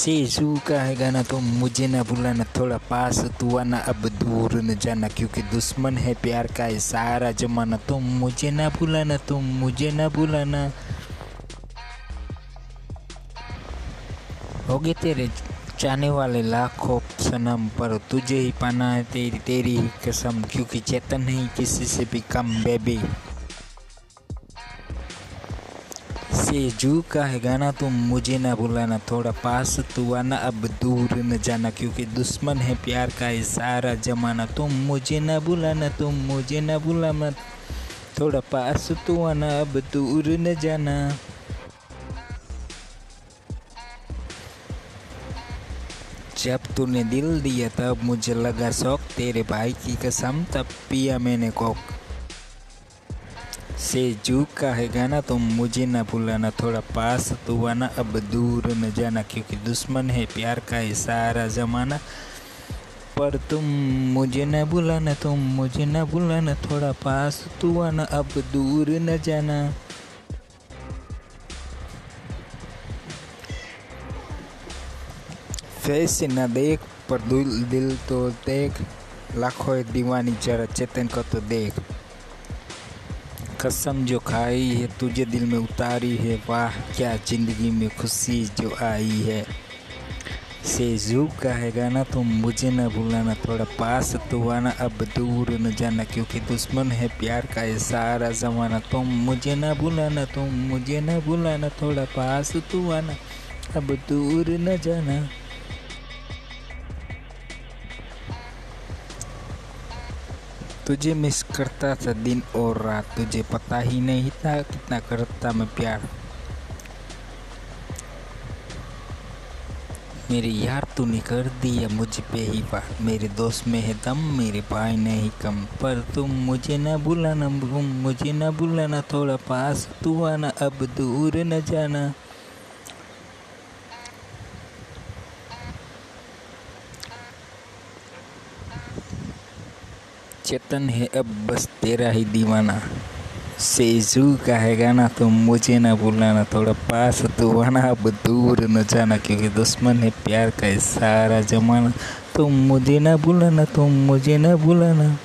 सेजू का है गाना तो मुझे ना बुलाना थोड़ा पास तू आना अब दूर न जाना क्योंकि दुश्मन है प्यार का है सारा जमाना तुम मुझे ना बुलाना तुम मुझे ना भूलना हो गए तेरे चाहने वाले लाखों सनम पर तुझे ही पाना है तेरी तेरी ही कसम क्योंकि चेतन नहीं किसी से भी कम बेबी से जू का है गाना तुम मुझे ना बुलाना थोड़ा पास तू आना अब दूर न जाना क्योंकि दुश्मन है प्यार का ये सारा जमाना तुम मुझे ना बुलाना तुम मुझे ना बुलाना थोड़ा पास तू आना अब दूर न जाना जब तूने दिल दिया तब मुझे लगा शौक तेरे भाई की कसम तब पिया मैंने कोक से जू का है गाना तुम मुझे ना भूलाना, थोड़ा पास तो आना, अब दूर न जाना, क्योंकि दुश्मन है, प्यार का है सारा जमाना। पर तुम मुझे न बुलाना तुम मुझे ना बुलाना थोड़ा पास तू आना, अब दूर न जाना। फेस न देख, पर दिल दिल तो देख, लाखों दीवानी जरा चेतन को तो देख। कसम जो खाई है तुझे दिल में उतारी है वाह क्या ज़िंदगी में खुशी जो आई है से जू का है गाना तुम मुझे न भूलाना थोड़ा पास तो आना अब दूर न जाना क्योंकि दुश्मन है प्यार का ये सारा ज़माना तुम मुझे न भूलाना तुम मुझे न भूलाना थोड़ा पास तो आना अब दूर न जाना तुझे मिस करता था दिन और रात तुझे पता ही नहीं था कितना करता मैं प्यार मेरे यार तूने कर दिया मुझ पे ही बात मेरे दोस्त में है दम मेरे भाई नहीं कम पर तुम मुझे ना बुलाना मुझे ना बुलाना थोड़ा पास तू आना अब दूर न जाना चेतन है, अब बस तेरा ही दीवाना। सेजू का है गाना तो मुझे ना भूलाना, थोड़ा पास तो आना, अब दूर न जाना, क्योंकि दुश्मन है प्यार का है सारा जमाना। तुम मुझे ना भूलाना तुम मुझे ना भूलाना।